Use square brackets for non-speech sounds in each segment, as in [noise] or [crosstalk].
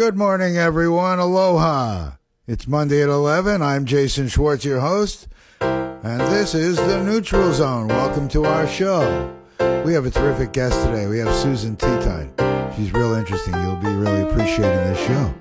Good morning, everyone. Aloha. It's Monday at 11. I'm Jason Schwartz, your host, and this is the Neutral Zone. Welcome to our show. We have a terrific guest today. We have Susan Teton. She's real interesting. You'll be really appreciating this show.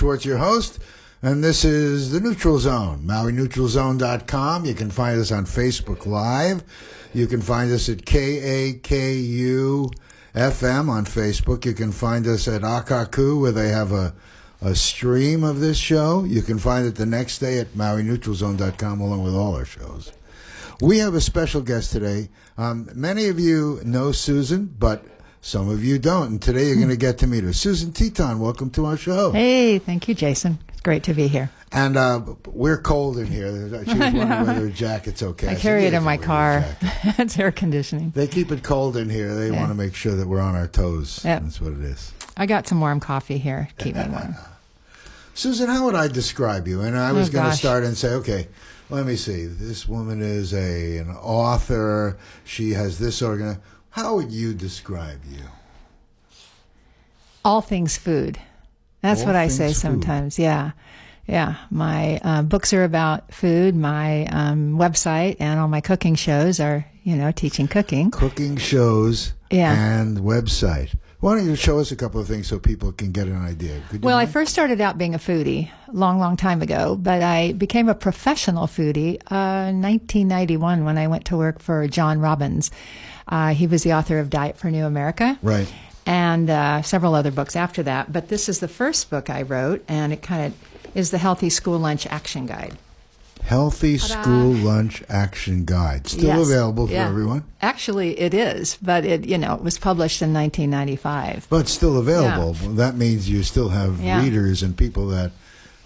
Schwartz, your host, and this is the Neutral Zone, MauiNeutralZone.com. You can find us on Facebook Live. You can find us at KAKU FM on Facebook. You can find us at Akaku, where they have a, a stream of this show. You can find it the next day at MauiNeutralZone.com, along with all our shows. We have a special guest today. Um, many of you know Susan, but some of you don't. And today you're going to get to meet her. Susan Teton, welcome to our show. Hey, thank you, Jason. It's great to be here. And uh, we're cold in here. She was wondering whether a jacket's okay. I carry "Yeah, it in my can wear a car. [laughs] it's air conditioning. They keep it cold in here. They Yeah. want to make sure that we're on our toes. Yep. That's what it is. I got some warm coffee here. Keep me [laughs] warm. Susan, how would I describe you? And I was Oh, going to start and say, okay, let me see. This woman is a an author. She has this organ. How would you describe you? All things food. That's All what I say food. sometimes. Yeah. Yeah. My uh, books are about food. My um, website and all my cooking shows are, you know, teaching cooking. Cooking shows Yeah. and website. Why don't you show us a couple of things so people can get an idea? Well, I first started out being a foodie long, long time ago, but I became a professional foodie uh, in 1991 when I went to work for John Robbins. Uh, he was the author of Diet for New America. right. and uh, several other books after that. But this is the first book I wrote, and it kind of is the Healthy School Lunch Action Guide. Healthy Ta-da. School Lunch Action Guide. Still Yes. available for Yeah. everyone, Actually, it is, but it you know it was published in 1995. but still available. Well, That means you still have Yeah. readers and people that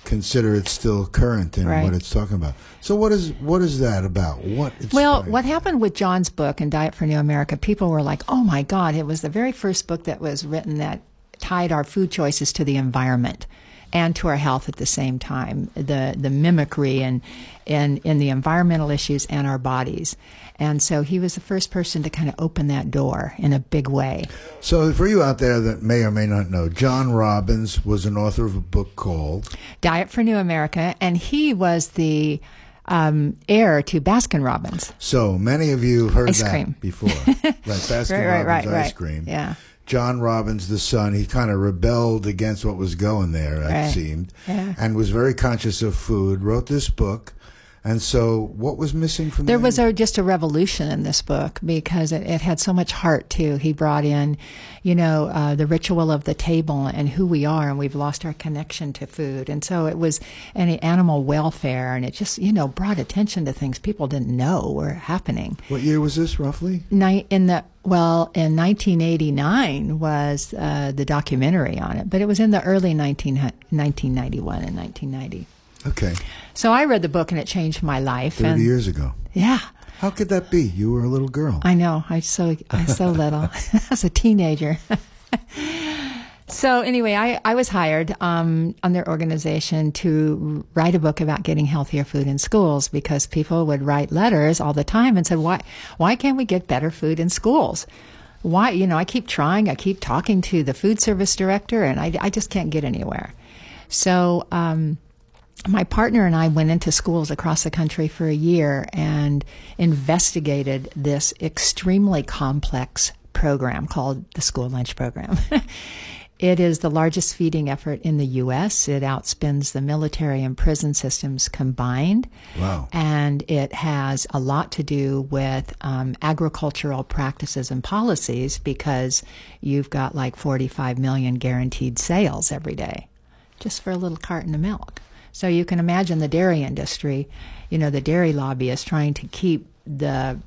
consider it still current in Right. what it's talking about. So what is what is that about? What Well, what happened with John's book and Diet for New America? People were like, "Oh my God!" It was the very first book that was written that tied our food choices to the environment and to our health at the same time. The the mimicry and in in the environmental issues and our bodies. And so he was the first person to kind of open that door in a big way. So for you out there that may or may not know, John Robbins was an author of a book called Diet for New America, and he was the um, heir to Baskin Robbins. So many of you heard Ice that cream. before. [laughs] right, Baskin Right, right, Robbins right, ice cream. Yeah. John Robbins, the son, he kind of rebelled against what was going there, it seemed, Yeah. and was very conscious of food, wrote this book. And so, what was missing from There that? was a, just a revolution in this book because it, it had so much heart too. He brought in, you know, uh, the ritual of the table and who we are, and we've lost our connection to food. And so it was any animal welfare, and it just, you know, brought attention to things people didn't know were happening. What year was this, roughly? Night in the well, in 1989 was uh, the documentary on it, but it was in the early 19, 1991 and 1990. Okay, So I read the book and it changed my life. 30 and years ago. yeah, How could that be? You were a little girl. I know. I so I so little. [laughs] I was a teenager. [laughs] so anyway, I, I was hired um, on their organization to write a book about getting healthier food in schools because people would write letters all the time and said, "Why why can't we get better food in schools?" Why you know I keep trying. I keep talking to the food service director, and I, I just can't get anywhere. So. Um, my partner and I went into schools across the country for a year and investigated this extremely complex program called the School Lunch Program. [laughs] it is the largest feeding effort in the U.S. It outspends the military and prison systems combined. Wow. And it has a lot to do with um, agricultural practices and policies because you've got like 45 million guaranteed sales every day just for a little carton of milk. So you can imagine the dairy industry, you know, the dairy lobby is trying to keep the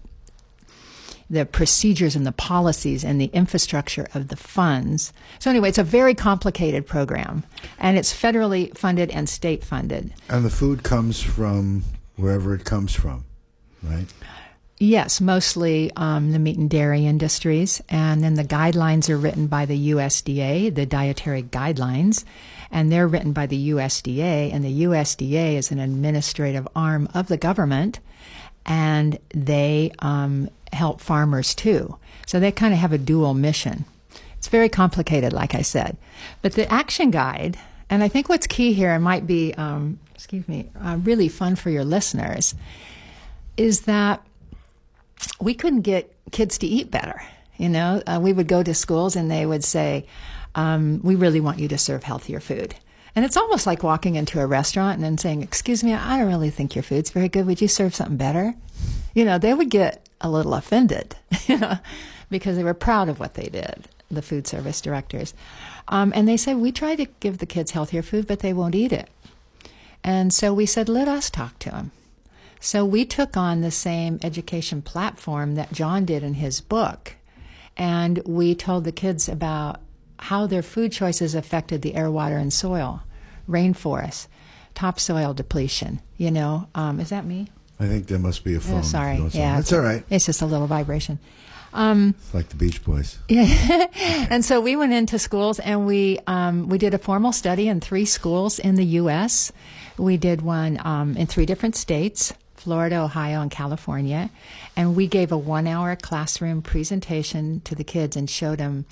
the procedures and the policies and the infrastructure of the funds. So anyway, it's a very complicated program and it's federally funded and state funded. And the food comes from wherever it comes from, right? Yes, mostly um, the meat and dairy industries. And then the guidelines are written by the USDA, the dietary guidelines, and they're written by the USDA. And the USDA is an administrative arm of the government, and they um, help farmers too. So they kind of have a dual mission. It's very complicated, like I said. But the action guide, and I think what's key here and might be, um, excuse me, uh, really fun for your listeners, is that we couldn't get kids to eat better. You know, uh, we would go to schools and they would say, um, "We really want you to serve healthier food." And it's almost like walking into a restaurant and then saying, "Excuse me, I don't really think your food's very good. Would you serve something better?" You know, they would get a little offended, [laughs] you know, because they were proud of what they did. The food service directors, um, and they said, "We try to give the kids healthier food, but they won't eat it." And so we said, "Let us talk to them." So we took on the same education platform that John did in his book. And we told the kids about how their food choices affected the air, water, and soil, rainforests, topsoil depletion. You know, um, is that me? I think there must be a phone. Oh, sorry. Yeah. That's all right. It's just a little vibration. It's like the Beach Boys. Yeah. [laughs] and so we went into schools and we um, we did a formal study in three schools in the U.S. We did one um, in three different states: Florida, Ohio, and California. And we gave a one-hour classroom presentation to the kids and showed them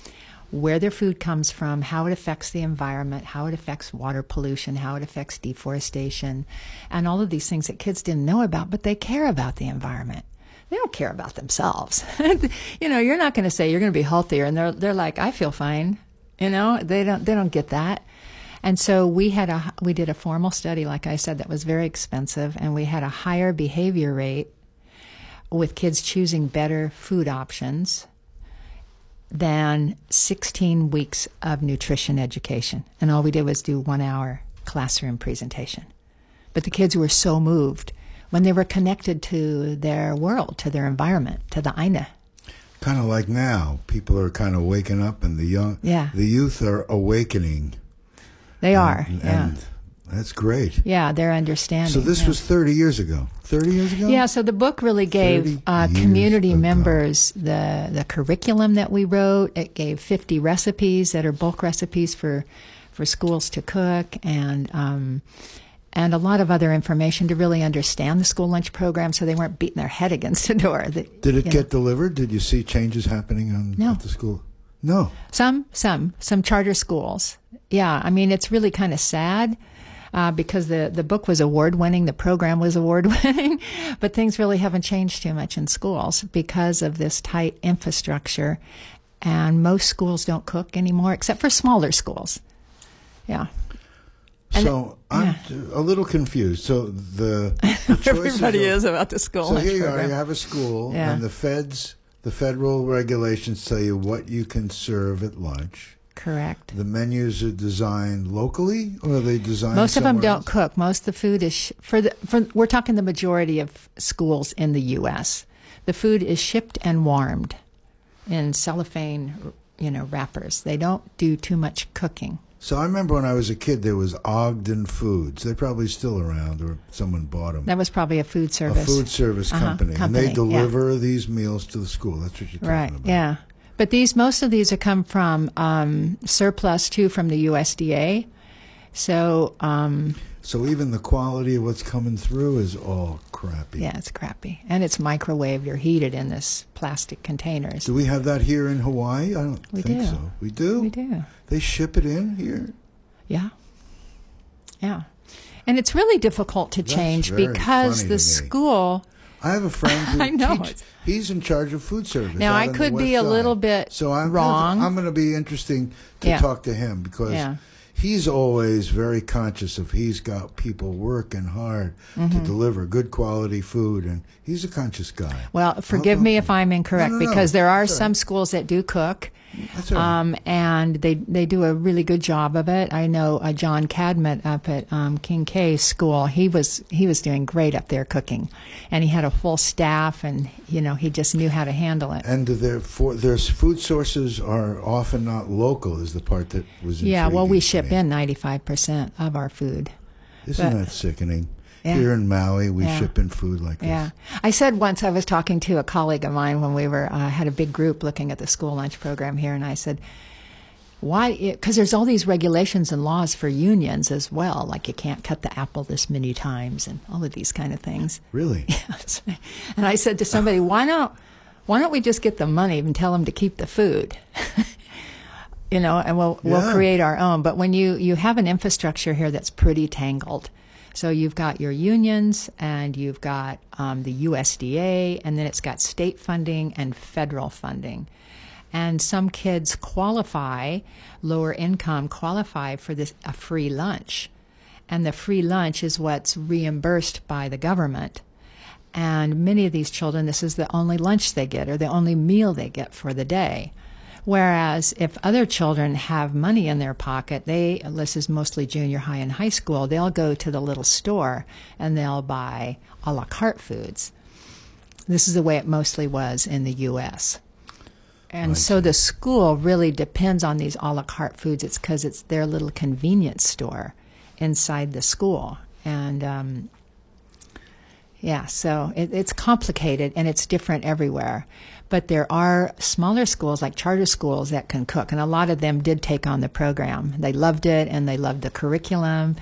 where their food comes from, how it affects the environment, how it affects water pollution, how it affects deforestation, and all of these things that kids didn't know about, but they care about the environment they don't care about themselves. [laughs] you know, you're not going to say you're going to be healthier, and they're they're like, I feel fine. You know, they don't they don't get that. And so we had a we did a formal study, like I said, that was very expensive, and we had a higher behavior rate with kids choosing better food options than 16 weeks of nutrition education. And all we did was do one hour classroom presentation. But the kids were so moved when they were connected to their world, to their environment, to the Aina. Kind of like now, people are kind of waking up, and the young, Yeah. the youth are awakening. They are, and, yeah. and that's great. yeah, they're understanding. So this yeah. was 30 years ago. 30 years ago. Yeah, so the book really gave uh, community members the the curriculum that we wrote. It gave 50 recipes that are bulk recipes for for schools to cook and um, and a lot of other information to really understand the school lunch program, so they weren't beating their head against the door. That, Did it get know. delivered? Did you see changes happening on No. at the school? No. Some, some, some charter schools. Yeah, I mean, it's really kind of sad uh, because the, the book was award winning, the program was [laughs] award winning, but things really haven't changed too much in schools because of this tight infrastructure. And most schools don't cook anymore, except for smaller schools. Yeah. And- so I'm a little confused. So the, the [laughs] choices of- about the school So here you are. You have a school, Yeah. and the feds, the federal regulations tell you what you can serve at lunch. Correct. The menus are designed locally, or are they designed? Most of them don't else? cook. Most of the food is sh- for the for we're talking the majority of schools in the U.S. The food is shipped and warmed in cellophane, you know, wrappers. They don't do too much cooking. So I remember when I was a kid, there was Ogden Foods. They're probably still around, or someone bought them. That was probably a food service. a food service Uh-huh, company, and they yeah. deliver these meals to the school. That's what you're talking right? about. Yeah. But these most of these have come from um, surplus too from the USDA. So um, So even the quality of what's coming through is all crappy. yeah, it's crappy, and it's microwaved or heated in this plastic containers. Do we have that here in Hawaii? I don't We think do. so. We do. We do. They ship it in here. Yeah. Yeah. And it's really difficult to That's change because the school I have a friend [laughs] who I know. teach- he's in charge of food service. Now, I could be a side. little bit so I'm wrong. I'm going to be interesting to Yeah. talk to him because Yeah. he's always very conscious of he's got people working hard Mm-hmm. to deliver good quality food, and he's a conscious guy. Well, forgive me if I'm incorrect No, no, no. because there are all some schools that do cook. Right. Um, and they they do a really good job of it. I know uh, John Cadmet up at um, King K School. He was he was doing great up there cooking, and he had a full staff, and you know he just knew how to handle it. and their for their food sources are often not local. Is the part that was Yeah, well, we ship in ninety five percent of our food. Isn't but- that sickening? Yeah. Here in Maui, we Yeah. ship in food like this. Yeah, I said once I was talking to a colleague of mine when we were uh, had a big group looking at the school lunch program here, and I said, "Why?" Because there's all these regulations and laws for unions as well, like you can't cut the apple this many times, and all of these kind of things. [laughs] Really? Yes. and I said to somebody, "Why not? Why don't we just get the money and tell them to keep the food?" [laughs] you know, and we'll we'll create our own. But when you you have an infrastructure here that's pretty tangled, so you've got your unions and you've got um, the USDA, and then it's got state funding and federal funding. And some kids qualify, lower income qualify for this a free lunch, and the free lunch is what's reimbursed by the government. And many of these children, this is the only lunch they get or the only meal they get for the day. Whereas if other children have money in their pocket, they, this is mostly junior high and high school, they'll go to the little store and they'll buy a la carte foods. This is the way it mostly was in the U.S. And so the school really depends on these a la carte foods. It's because it's their little convenience store inside the school. And um, yeah, so it, it's complicated and it's different everywhere. But there are smaller schools like charter schools that can cook, and a lot of them did take on the program. They loved it and they loved the curriculum,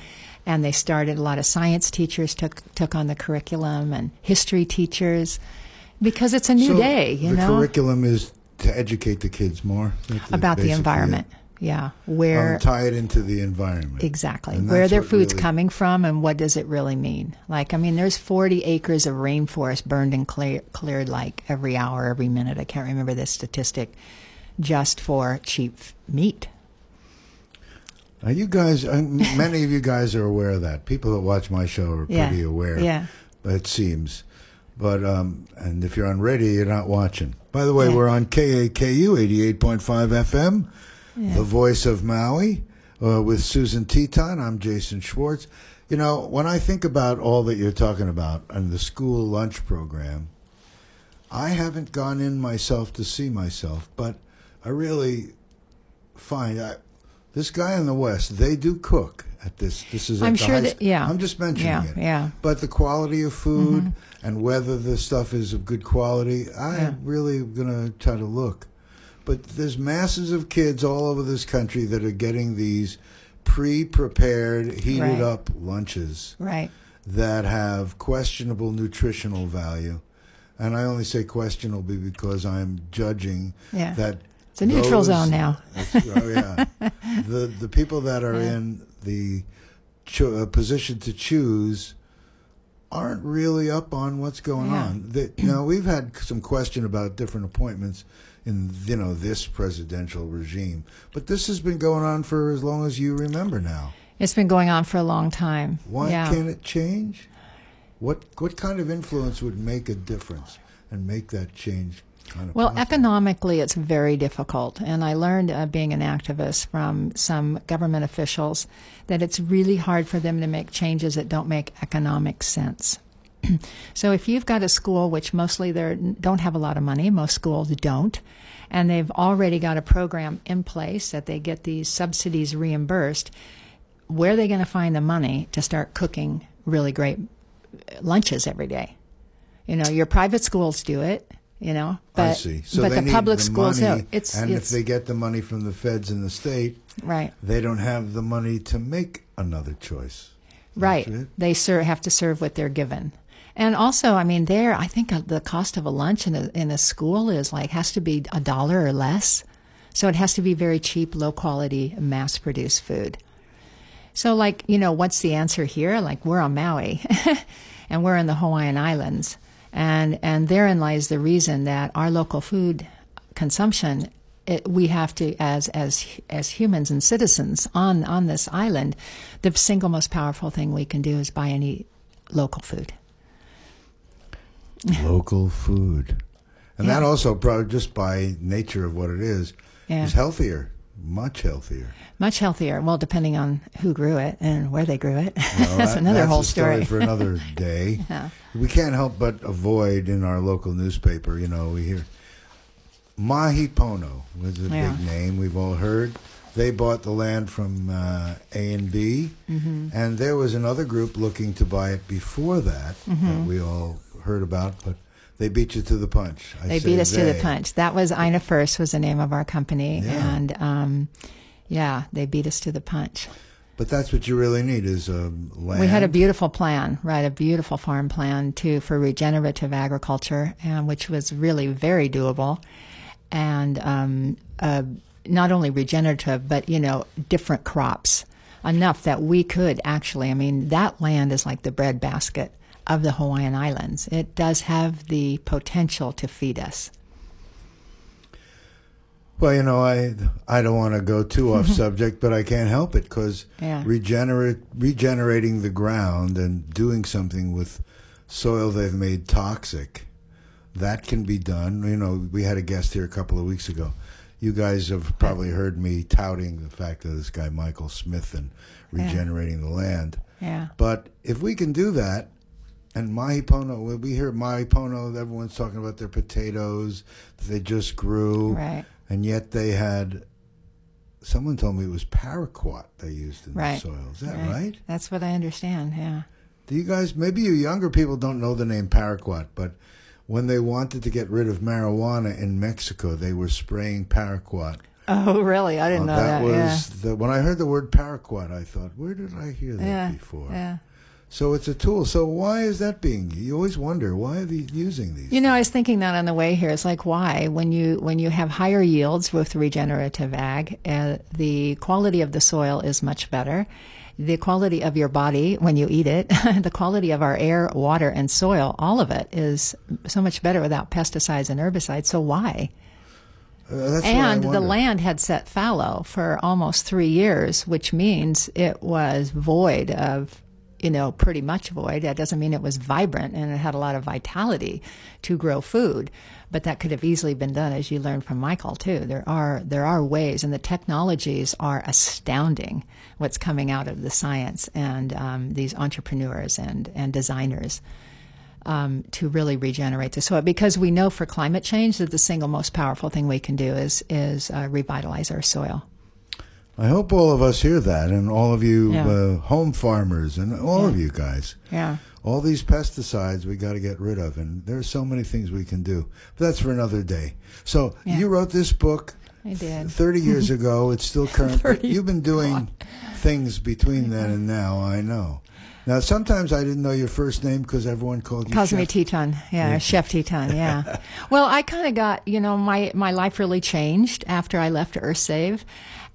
and they started. A lot of science teachers took took on the curriculum and history teachers because it's a new So day. You the know curriculum is to educate the kids more That's about the environment. Yeah, where Um, tie it into the environment. Exactly. Where their food's really- coming from and what does it really mean? Like, I mean, there's 40 acres of rainforest burned and clear, cleared like every hour, every minute. I can't remember the statistic just for cheap meat. Are you guys? Uh, many of you guys are aware of that. People that watch my show are Yeah. pretty aware. Yeah. it seems. But um, and if you're on radio, you're not watching. By the way, Yeah. we're on KAKU 88.5 FM, Yeah. the voice of Maui, uh, with Susan Teton. I'm Jason Schwartz. You know, when I think about all that you're talking about and the school lunch program, I haven't gone in myself to see myself, but I really find I, this guy in the West, they do cook at this. This is I'm sure that- yeah. I'm just mentioning Yeah, it. yeah. But the quality of food Mm-hmm. and whether the stuff is of good quality, I'm Yeah. really gonna try to look. But there's masses of kids all over this country that are getting these pre-prepared, heated Right. up lunches Right. that have questionable nutritional value. And I only say questionable because I'm judging Yeah. that It's a neutral those- zone now. Oh yeah, [laughs] the the people that are Yeah. in the cho- uh, position to choose aren't really up on what's going Yeah. on. They, now we've had some question about different appointments in you know this presidential regime, but this has been going on for as long as you remember now. It's been going on for a long time. Why yeah. can't it change? What what kind of influence would make a difference and make that change kind of Well, possible? economically, it's very difficult. And I learned uh, being an activist from some government officials that it's really hard for them to make changes that don't make economic sense. [clears throat] so if you've got a school, which mostly they don't have a lot of money, most schools don't, and they've already got a program in place that they get these subsidies reimbursed, where are they going to find the money to start cooking really great lunches every day? You know, your private schools do it. You know, but I see. So but the public the schools money, no. It's and it's if they get the money from the feds and the state, right, they don't have the money to make another choice. right. They ser- have to serve what they're given, and also, I mean, there, I think uh, the cost of a lunch in a in a school is like has to be a dollar or less, so it has to be very cheap, low quality, mass produced food. So, like, you know, what's the answer here? Like, we're on Maui, [laughs] and we're in the Hawaiian Islands. and and therein lies the reason that our local food consumption it, we have to as as as humans and citizens on on this island the single most powerful thing we can do is buy any local food [laughs] Local food. And that also, probably just by nature of what it is, Yeah. is healthier, much healthier. much healthier well depending on who grew it and where they grew it Well, [laughs] that's that- another that's whole a story story for another [laughs] day. Yeah. We can't help but avoid in our local newspaper, you know, we hear Mahi Pono was a Yeah. big name we've all heard. They bought the land from uh, A and B, Mm-hmm. and there was another group looking to buy it before that Mm-hmm. that we all heard about, but they beat you to the punch. I they beat us to the punch that was Aina First was the name of our company Yeah. and um, yeah they beat us to the punch But that's what you really need is a land. We had a beautiful plan, right? A beautiful farm plan too for regenerative agriculture, and which was really very doable, and um, uh, not only regenerative, but you know, different crops enough that we could actually. I mean, that land is like the breadbasket of the Hawaiian Islands. It does have the potential to feed us. Well, you know, I I don't want to go too off [laughs] subject, but I can't help it because Yeah. regenerate regenerating the ground and doing something with soil they've made toxic, that can be done. You know, we had a guest here a couple of weeks ago. You guys have probably heard me touting the fact of this guy Michael Smith and Yeah. regenerating the land. Yeah. But if we can do that, and Mahi Pono, when we hear Mahi Pono, everyone's talking about their potatoes that they just grew, Right. and yet they had. Someone told me it was paraquat they used in Right. the soil. Is that right. That's what I understand. Yeah. Do you guys? Maybe you younger people don't know the name paraquat, but when they wanted to get rid of marijuana in Mexico, they were spraying paraquat. Oh, really? I didn't Uh, know that. that. was yeah. the, when I heard the word paraquat, I thought, where did I hear that Yeah. before? Yeah. So it's a tool. So why is that being? You always wonder why are they using these? You know, I was thinking that on the way here. It's like why when you when you have higher yields with regenerative ag, uh, the quality of the soil is much better. The quality of your body when you eat it, [laughs] the quality of our air, water, and soil, all of it is so much better without pesticides and herbicides. So why? Uh, that's what I and the land had set fallow for almost three years, which means it was void of, you know, pretty much void. That doesn't mean it was vibrant and it had a lot of vitality to grow food, but that could have easily been done, as you learned from Michael too. There are there are ways, and the technologies are astounding. What's coming out of the science and um, these entrepreneurs and and designers um, to really regenerate the soil because we know for climate change that the single most powerful thing we can do is is uh, revitalize our soil. I hope all of us hear that, and all of you Yeah. uh, home farmers, and all of you guys. Yeah. All these pesticides we got to get rid of, and there's so many things we can do. But that's for another day. So Yeah. you wrote this book I did. 30 years [laughs] ago. It's still [laughs] current. You've been doing things between then and [laughs] now. I know. Now, sometimes I didn't know your first name because everyone called you Calls me Teton, yeah, Yeah. Chef Teton, yeah. well, I kind of got, you know, my my life really changed after I left Earth Save,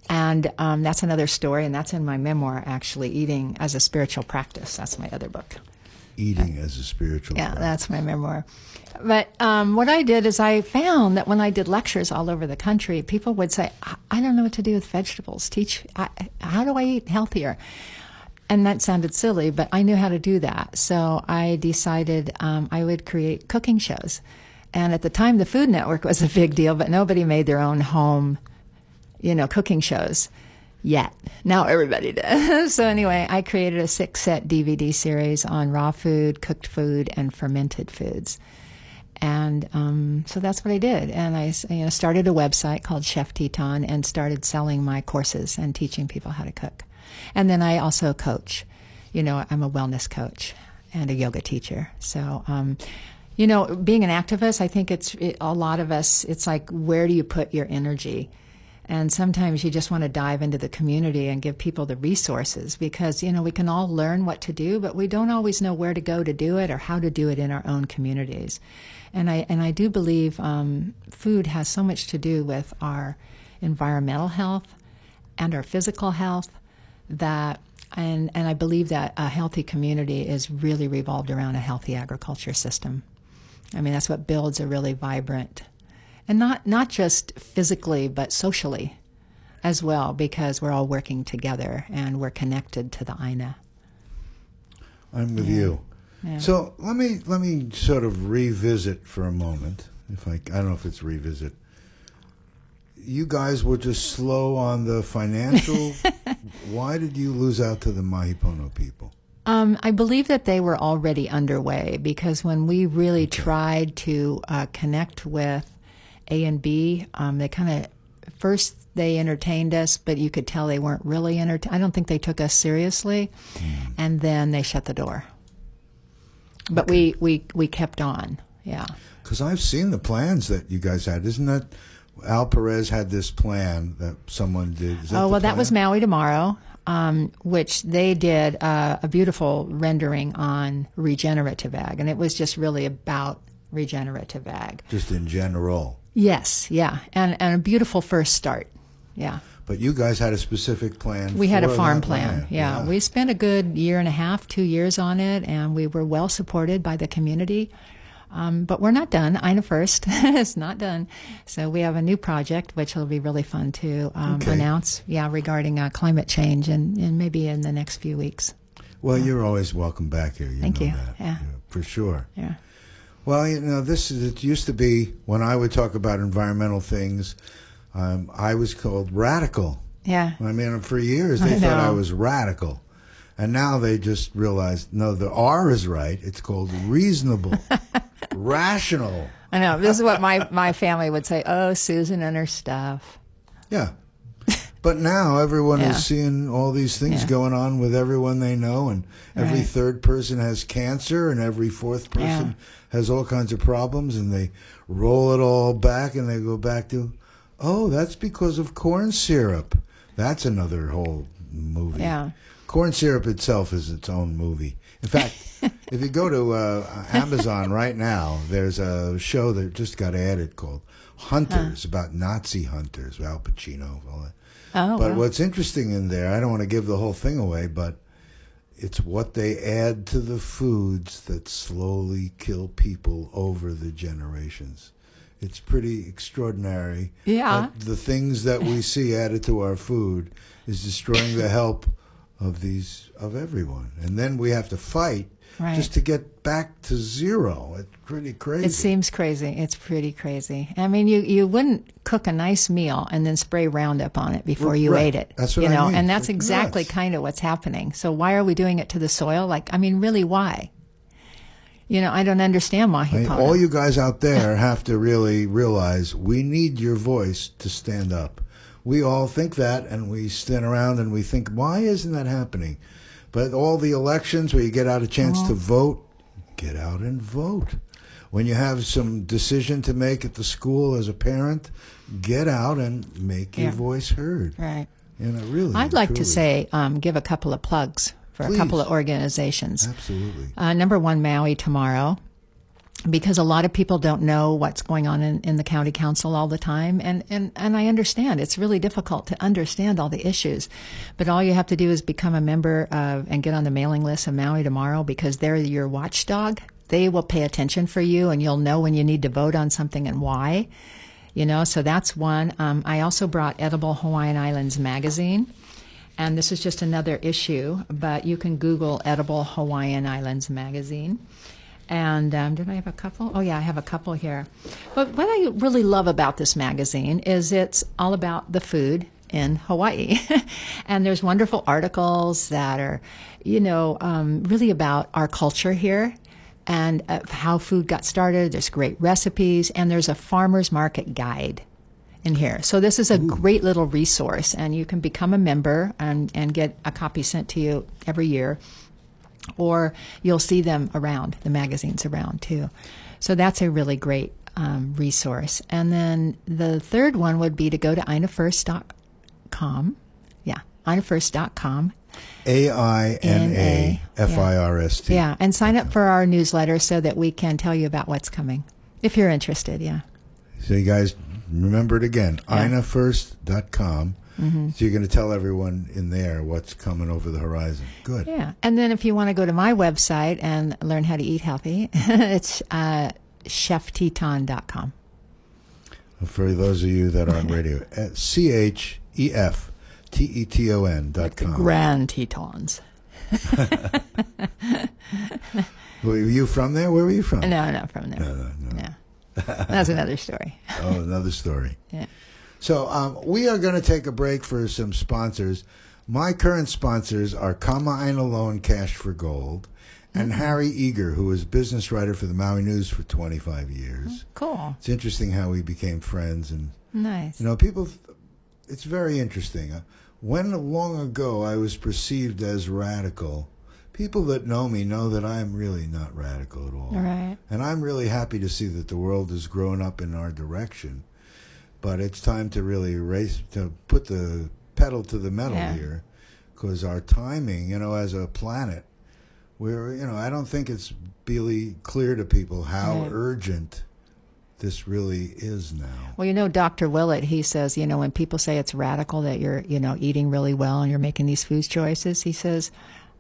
and um, that's another story, and that's in my memoir, actually, eating as a spiritual practice. That's my other book. Eating as a spiritual. Yeah, practice. that's my memoir. But um, what I did is I found that when I did lectures all over the country, people would say, "I, I don't know what to do with vegetables. Teach I, how do I eat healthier?" And that sounded silly, but I knew how to do that. So I decided um, I would create cooking shows. And at the time, the Food Network was a big deal, but nobody made their own home, you know, cooking shows yet. Now everybody does. [laughs] so anyway, I created a six set DVD series on raw food, cooked food, and fermented foods. And um, so that's what I did. And I you know, started a website called Chef Teton and started selling my courses and teaching people how to cook. And then I also coach. You know, I'm a wellness coach and a yoga teacher. So, um, you know, being an activist, I think it's it, a lot of us, it's like, where do you put your energy? And sometimes you just want to dive into the community and give people the resources because, you know, we can all learn what to do, but we don't always know where to go to do it or how to do it in our own communities. And I, and I do believe um, food has so much to do with our environmental health and our physical health that and and I believe that a healthy community is really revolved around a healthy agriculture system. I mean, that's what builds a really vibrant, and not not just physically but socially, as well, because we're all working together and we're connected to the Aina. I'm with you. Yeah. So let me let me sort of revisit for a moment. If I I don't know if it's revisit. You guys were just slow on the financial. [laughs] Why did you lose out to the Mahi Pono people? Um, I believe that they were already underway because when we really tried to uh, connect with A and B, um, they kind of first they entertained us, but you could tell they weren't really entertained. I don't think they took us seriously, and then they shut the door. But we, we we kept on, yeah. Because I've seen the plans that you guys had. Isn't that Al Perez had this plan that someone did? That Oh well, that was? Maui Tomorrow, um, which they did uh, a beautiful rendering on regenerative ag, and it was just really about regenerative ag. just in general. Yes, yeah, and and a beautiful first start. Yeah, But you guys had a specific plan. we had a farm plan. land. Yeah. we spent a good year and a half, two years on it, and we were well supported by the community. Um, but we're not done. Aina First [laughs] is not done. So we have a new project, which will be really fun to um, Okay. announce. Yeah, regarding uh, climate change, and, and maybe in the next few weeks. Well, you're always welcome back here. You Thank you. that. Yeah. for sure. Yeah. Well, you know, this is, it used to be when I would talk about environmental things, um, I was called radical. Yeah. I mean, for years they I thought I was radical. And now they just realized, no, the R is right. It's called reasonable, [laughs] rational. I know. This is what my, my family would say. Oh, Susan and her stuff. Yeah. But now everyone Yeah. is seeing all these things Yeah. going on with everyone they know, and every Right. third person has cancer, and every fourth person has all kinds of problems, and they roll it all back, and they go back to, oh, that's because of corn syrup. That's another whole movie. Yeah. Corn syrup itself is its own movie. In fact, [laughs] if you go to uh, Amazon right now, there's a show that just got added called Hunters about Nazi hunters, Al Pacino, all that. Oh, But wow. what's interesting in there, I don't want to give the whole thing away, but it's what they add to the foods that slowly kill people over the generations. It's pretty extraordinary. Yeah. The things that we see added to our food is destroying the health of these of everyone. And then we have to fight Right. just to get back to zero. It's pretty crazy. It seems crazy. It's pretty crazy. I mean, you, you wouldn't cook a nice meal and then spray Roundup on it before you Right. ate it. That's what you I know, mean. and that's exactly nuts. kind of what's happening. So why are we doing it to the soil? Like, I mean, really, why? You know, I don't understand I mean, all you guys out there [laughs] have to really realize we need your voice to stand up. We all think that, and we stand around and we think, why isn't that happening? But all the elections where you get out a chance Uh-huh. to vote, get out and vote. When you have some decision to make at the school as a parent, get out and make your voice heard. right. You know, really. I'd like to say, um, give a couple of plugs for Please. a couple of organizations. absolutely. Uh, number one, Maui tomorrow, because a lot of people don't know what's going on in, in the county council all the time, and, and and I understand it's really difficult to understand all the issues, but all you have to do is become a member of and get on the mailing list of Maui tomorrow because they're your watchdog. They will pay attention for you, and you'll know when you need to vote on something and why. You know, so that's one. Um, I also brought Edible Hawaiian Islands magazine. And this is just another issue, but you can Google Edible Hawaiian Islands magazine. And um, did I have a couple? Oh, yeah, I have a couple here. But what I really love about this magazine is it's all about the food in Hawaii. [laughs] and there's wonderful articles that are, you know, um, really about our culture here and uh, how food got started. There's great recipes, and there's a farmer's market guide in here. So this is a great little resource, and you can become a member and, and get a copy sent to you every year, or you'll see them around, the magazines around too. So that's a really great um, resource. And then the third one would be to go to ainafirst.com. Yeah, ainafirst.com. A I N A F I R S T. Yeah, and sign up for our newsletter so that we can tell you about what's coming. If you're interested, yeah. So you guys remember it again, Yeah. ainafirst.com. Mm-hmm. So you're going to tell everyone in there what's coming over the horizon. Good. Yeah. And then if you want to go to my website and learn how to eat healthy, [laughs] it's uh, chefteton.com. For those of you that are on [laughs] radio, C H E F T E T O N dot com. Grand Tetons. [laughs] Were you from there? Where were you from? No, not from there. No, no, no. No. That's another story. Oh, another story. Yeah. So um, we are going to take a break for some sponsors. My current sponsors are Kama Alone Cash for Gold and Harry Eagar, who was business writer for the Maui News for 25 years. Cool. It's interesting how we became friends, and Nice. you know, people. It's very interesting. Uh, When long ago I was perceived as radical, people that know me know that I'm really not radical at all. All right. And I'm really happy to see that the world has grown up in our direction. But it's time to really race to put the pedal to the metal Yeah. here, because our timing, you know, as a planet, we're you know I don't think it's really clear to people how Right. urgent this really is now. Well, you know, Dr. Willett, he says, you know, when people say it's radical that you're, you know, eating really well and you're making these food choices, he says,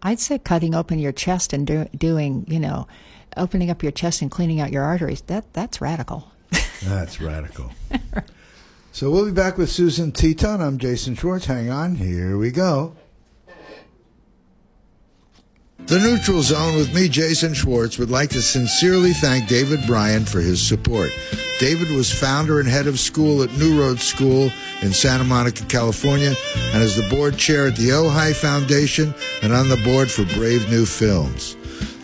I'd say cutting open your chest and do, doing, you know, opening up your chest and cleaning out your arteries. That that's radical. That's radical. [laughs] so we'll be back with Susan Teton. I'm Jason Schwartz. Hang on. Here we go. The Neutral Zone with me, Jason Schwartz, would like to sincerely thank David Bryan for his support. David was founder and head of school at New Roads School in Santa Monica, California, and is the board chair at the Ojai Foundation and on the board for Brave New Films.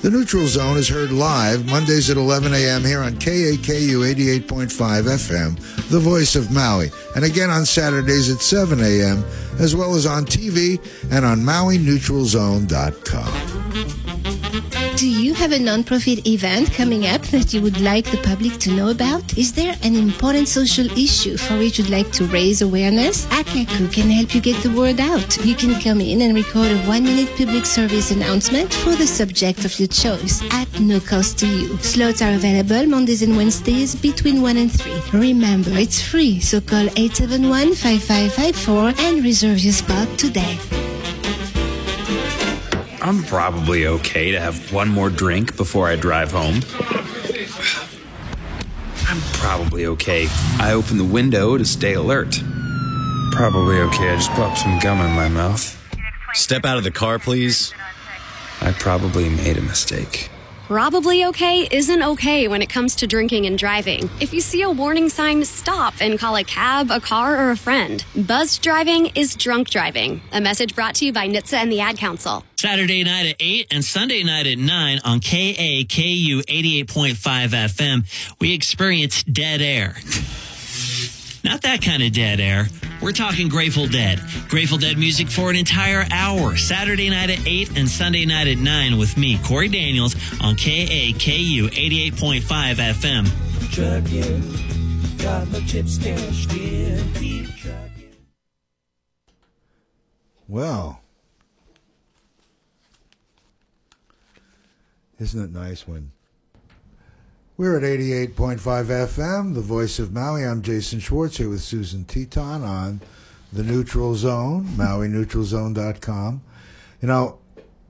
The Neutral Zone is heard live Mondays at 11 a.m. here on KAKU 88.5 FM, the voice of Maui, and again on Saturdays at 7 a.m., as well as on TV and on MauiNeutralZone.com. Do you have a nonprofit event coming up that you would like the public to know about? Is there an important social issue for which you'd like to raise awareness? Akaku can help you get the word out. You can come in and record a one minute public service announcement for the subject of your choice at no cost to you. Slots are available Mondays and Wednesdays between 1 and 3. Remember, it's free, so call 871 5554 and reserve your spot today. I'm probably okay to have one more drink before I drive home. I'm probably okay. I open the window to stay alert. Probably okay. I just popped some gum in my mouth. Step out of the car, please. I probably made a mistake. Probably okay isn't okay when it comes to drinking and driving. If you see a warning sign, stop and call a cab, a car, or a friend. Buzzed driving is drunk driving. A message brought to you by NHTSA and the Ad Council. Saturday night at 8 and Sunday night at 9 on KAKU 88.5 FM, we experience dead air. [laughs] Not that kind of dead air. We're talking Grateful Dead. Grateful Dead music for an entire hour, Saturday night at 8 and Sunday night at 9 with me, Corey Daniels, on KAKU 88.5 FM. Well, isn't it nice when we're at 88.5 FM, the voice of Maui. I'm Jason Schwartz here with Susan Teton on the Neutral Zone, [laughs] MauiNeutralZone.com. You know,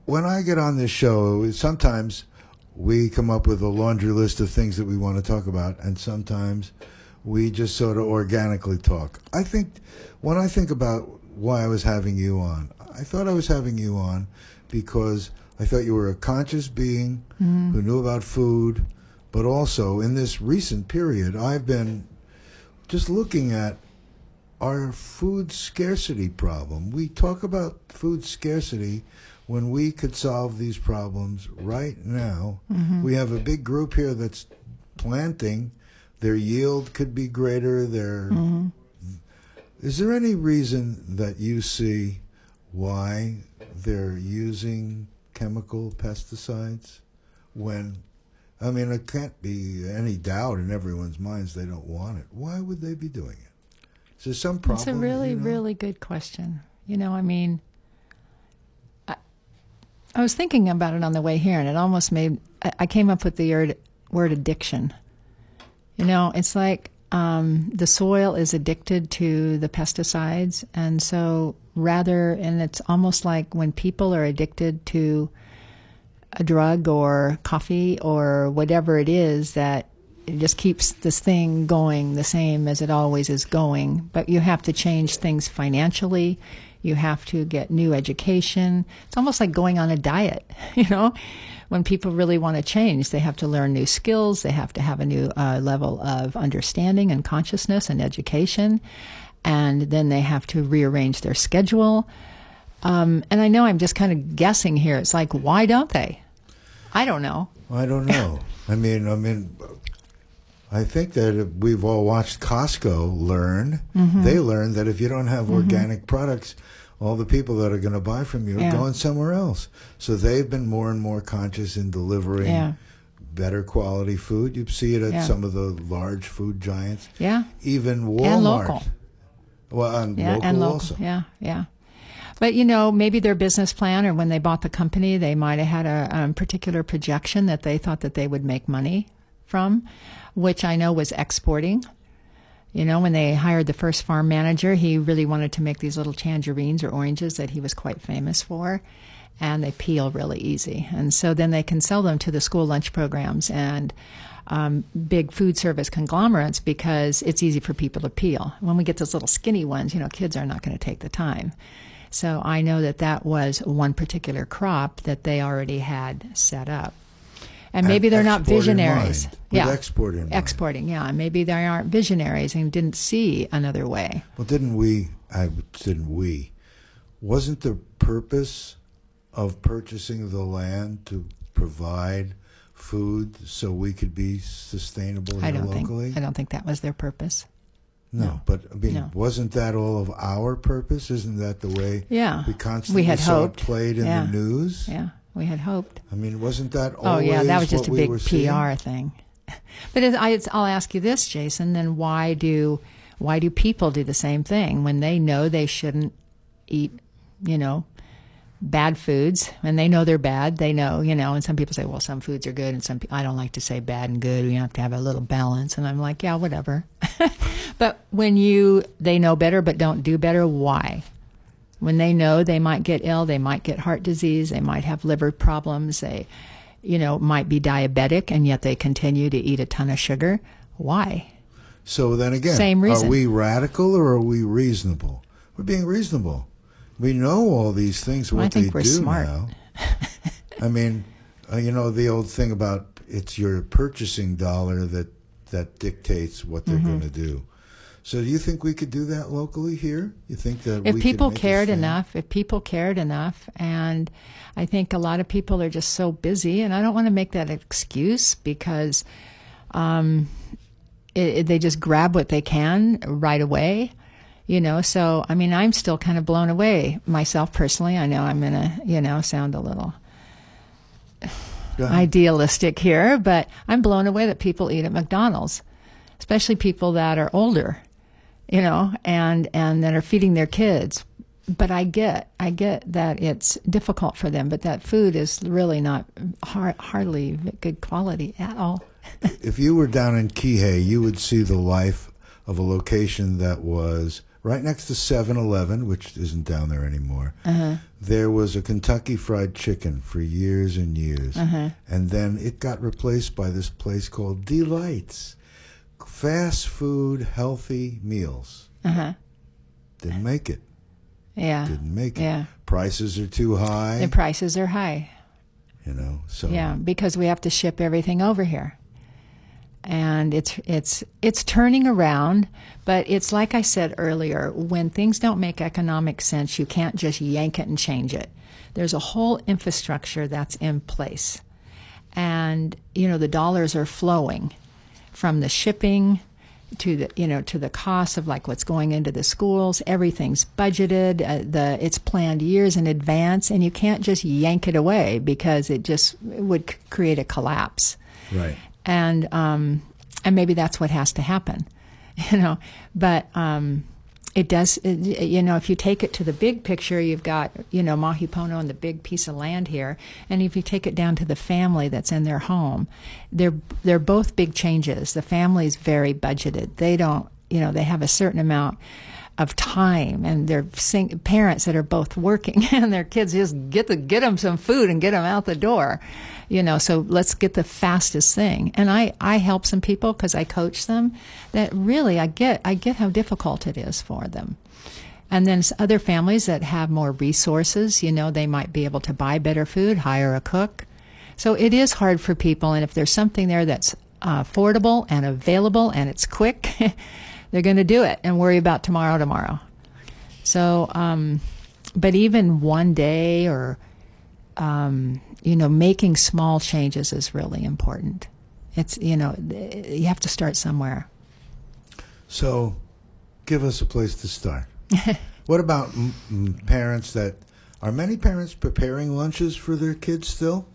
when I get on this show, sometimes we come up with a laundry list of things that we want to talk about, and sometimes we just sort of organically talk. I think when I think about why I was having you on, I thought I was having you on because I thought you were a conscious being mm-hmm. who knew about food, but also in this recent period, I've been just looking at our food scarcity problem. We talk about food scarcity when we could solve these problems right now. Mm-hmm. We have a big group here that's planting. Their yield could be greater. Their mm-hmm. is there any reason that you see why they're using chemical pesticides when I mean it can't be any doubt in everyone's minds they don't want it. Why would they be doing it? Is there some problem? It's a really, you know? really good question. You know, I mean, I, I was thinking about it on the way here, and it almost made. I, I came up with the word, word addiction. You know, it's like um, the soil is addicted to the pesticides, and so rather, and it's almost like when people are addicted to a drug or coffee or whatever it is that it just keeps this thing going the same as it always is going. But you have to change things financially. You have to get new education. It's almost like going on a diet, [laughs] you know? When people really want to change, they have to learn new skills. They have to have a new uh, level of understanding and consciousness and education. And then they have to rearrange their schedule. Um, and I know I'm just kind of guessing here. It's like, why don't they? I don't know. I don't know. [laughs] I mean, I mean, I think that we've all watched Costco learn. Mm-hmm. They learned that if you don't have organic products, all the people that are going to buy from you are going somewhere else. So they've been more and more conscious in delivering Yeah. better quality food. You see it at Yeah. some of the large food giants, Yeah. even Walmart. And local. Well, and Yeah, local, and local. also. Yeah, yeah. But you know, maybe their business plan, or when they bought the company, they might have had a um, particular projection that they thought that they would make money from, which I know was exporting. You know, when they hired the first farm manager, he really wanted to make these little tangerines or oranges that he was quite famous for, and they peel really easy. And so then they can sell them to the school lunch programs and um, big food service conglomerates because it's easy for people to peel. When we get those little skinny ones, you know, kids are not going to take the time. So I know that that was one particular crop that they already had set up. And maybe they're not visionaries. mind. With export. Exporting, yeah. Maybe they aren't visionaries and didn't see another way. Well, didn't we? I didn't we? Wasn't the purpose of purchasing the land to provide food so we could be sustainable I don't locally? think I don't think that was their purpose. No, but I mean, No. wasn't that all of our purpose? Isn't that the way Yeah. we constantly We had saw hoped. it played in Yeah. the news? Yeah, we had hoped. I mean, wasn't that Oh yeah, that was just a we big seeing? PR thing. [laughs] But I, it's, I'll ask you this, Jason. Then why do why do people do the same thing when they know they shouldn't eat, you know, bad foods and they know they're bad? They know, you know. And some people say, well, some foods are good, and some I don't like to say bad and good. We have to have a little balance. And I'm like, yeah, whatever. [laughs] but when you they know better but don't do better, why? when they know they might get ill, they might get heart disease, they might have liver problems, they, you know, might be diabetic, and yet they continue to eat a ton of sugar. Why? So then again, Same reason. are we radical or are we reasonable? We're being reasonable. We know all these things, what I think they we're do smart. now. [laughs] I mean, uh, you know, the old thing about it's your purchasing dollar that, that dictates what they're Mm-hmm. going to do. So do you think we could do that locally here? You think that If people cared enough, if people cared enough, and I think a lot of people are just so busy, and I don't want to make that excuse because um, it, it- they just grab what they can right away. You know, so I mean, I'm still kind of blown away myself personally. I know I'm gonna, you know, sound a little idealistic here, but I'm blown away that people eat at McDonald's, especially people that are older, you know, and and that are feeding their kids. But I get, I get that it's difficult for them, but that food is really not har hardly good quality at all. [laughs] if you were down in Kihei, you would see the life of a location that was right next to 7-Eleven, which isn't down there anymore. Uh-huh. There was a Kentucky Fried Chicken for years and years, uh-huh. and then it got replaced by this place called Delights, fast food, healthy meals. Uh-huh. Didn't make it. Yeah, Didn't make it. Yeah. Prices are too high. the prices are high. you know, so Yeah, because we have to ship everything over here. And it's it's it's turning around, but it's like I said earlier, when things don't make economic sense, you can't just yank it and change it. There's a whole infrastructure that's in place. And you know, the dollars are flowing from the shipping to the you know to the cost of like what's going into the schools everything's budgeted uh, the it's planned years in advance and you can't just yank it away because it just it would create a collapse right. And um, and maybe that's what has to happen, [laughs] you know. But um, it does, it, you know, if you take it to the big picture, you've got you know Mahi Pono and the big piece of land here, and if you take it down to the family that's in their home, they're they're both big changes. The family's very budgeted. They don't, you know, they have a certain amount of time and their sing- parents that are both working [laughs] and their kids just get the get them some food and get them out the door you know so let's get the fastest thing. And i i help some people because i coach them that really i get i get how difficult it is for them. And then other families that have more resources you know they might be able to buy better food hire a cook. So it is hard for people and if there's something there that's uh, affordable and available and it's quick [laughs] they're going to do it and worry about tomorrow tomorrow so um, but even one day or um, you know making small changes is really important it's you know you have to start somewhere So, give us a place to start. [laughs] what about m- m- parents that are many parents preparing lunches for their kids still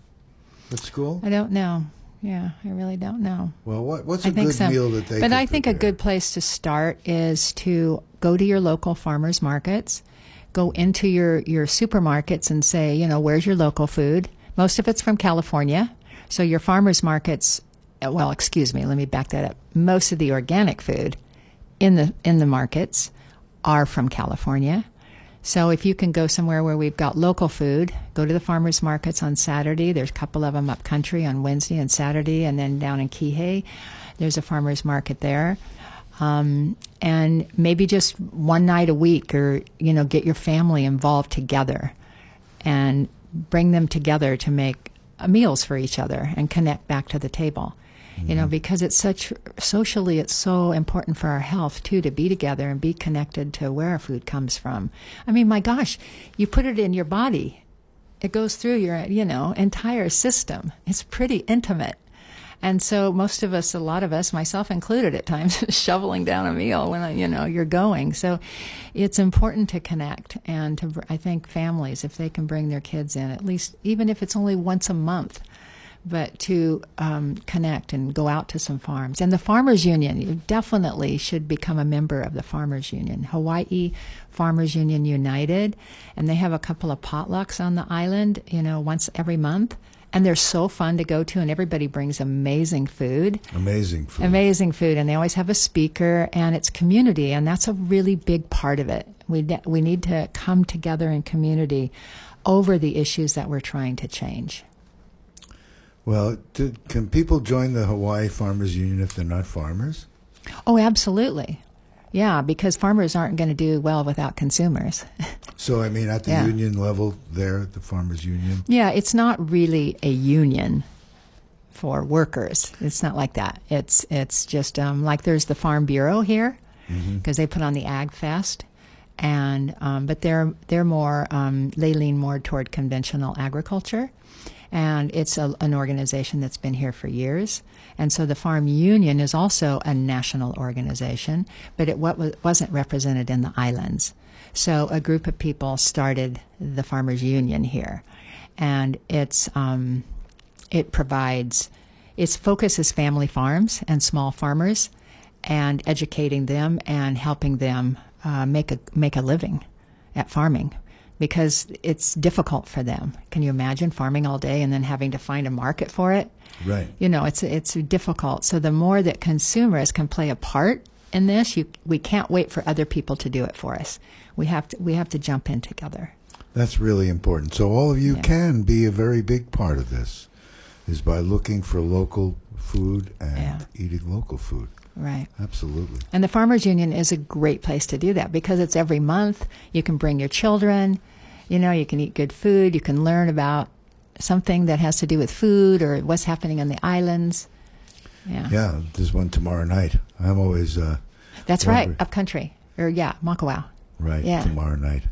at school? i don't know yeah i really don't know Well, what, what's a I good so. meal that they? but I think a good place to start is to go to your local farmers markets, go into your your supermarkets and say, you know, where's your local food? Most of it's from California, so your farmers markets. uh, Well, excuse me, let me back that up. Most of the organic food in the in the markets are from California. So if you can go somewhere where we've got local food, go to the farmers markets on Saturday. There's a couple of them up country on Wednesday and Saturday, and then down in Kihei, there's a farmers market there. Um, and maybe just one night a week, or you know, get your family involved together, and bring them together to make meals for each other and connect back to the table you know mm-hmm. because it's such socially it's so important for our health too to be together and be connected to where our food comes from. I mean my gosh you put it in your body it goes through your you know entire system. It's pretty intimate. And so most of us a lot of us myself included at times [laughs] shoveling down a meal when you know you're going. So it's important to connect and to i think families if they can bring their kids in at least even if it's only once a month but to um, connect and go out to some farms. And the Farmers Union, you definitely should become a member of the Farmers Union, Hawaii Farmers Union United. And they have a couple of potlucks on the island, you know, once every month. And they're so fun to go to, and everybody brings amazing food. amazing food. Amazing food, and they always have a speaker, and it's community, and that's a really big part of it. We we need to come together in community over the issues that we're trying to change. Well, can people join the Hawaii Farmers Union if they're not farmers? Oh, absolutely. Yeah, because farmers aren't going to do well without consumers. [laughs] So, I mean, at the Yeah. union level, there the Farmers Union. yeah, it's not really a union for workers. It's not like that. It's it's just um, like there's the Farm Bureau here because they put on the Ag Fest, and um, but they're they're more um, they lean more toward conventional agriculture, and it's a, an organization that's been here for years. And so the Farm Union is also a national organization, but it wasn't represented in the islands. So a group of people started the Farmers Union here, and it's um, it provides its focus is family farms and small farmers, and educating them and helping them uh, make a make a living at farming because it's difficult for them. Can you imagine farming all day and then having to find a market for it? Right. You know, it's it's difficult. So the more that consumers can play a part in this, you, we can't wait for other people to do it for us. We have to we have to jump in together. That's really important. So all of you Yeah. can be a very big part of this, is by looking for local food and Yeah. eating local food. Right. Absolutely. And the Farmers Union is a great place to do that because it's every month. You can bring your children, you know, you can eat good food, you can learn about something that has to do with food or what's happening on the islands. Yeah. Yeah, there's one tomorrow night. I'm always uh, That's right, Wondering. up country. Or yeah, Makawao. right Yeah. tomorrow night.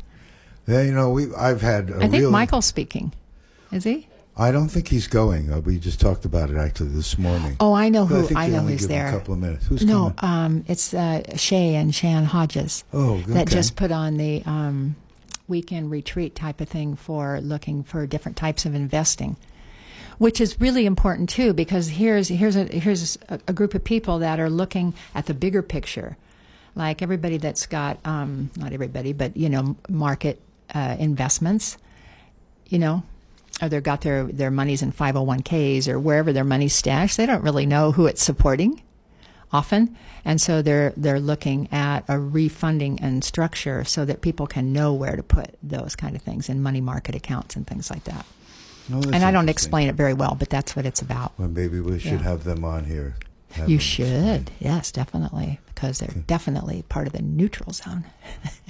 Yeah, you know, we I've had a I think real- Michael's speaking. Is he? I don't think he's going. Uh, we just talked about it actually this morning. Oh, I know But who. I, I know who's give there. A couple of minutes. Who's no, um, it's uh, Shay and Shan Hodges Oh, that just put on the um, weekend retreat type of thing for looking for different types of investing, which is really important too because here's here's a here's a, a group of people that are looking at the bigger picture, like everybody that's got um, not everybody, but you know market uh, investments, you know. Or they've got their, their monies in 501ks or wherever their money's stashed. They don't really know who it's supporting often, and so they're they're looking at a refunding and structure so that people can know where to put those kind of things in money market accounts and things like that. Oh, and I don't explain it very well, but that's what it's about. Well, maybe we should Yeah. have them on here. You should, yes, definitely, because they're definitely part of the neutral zone. [laughs]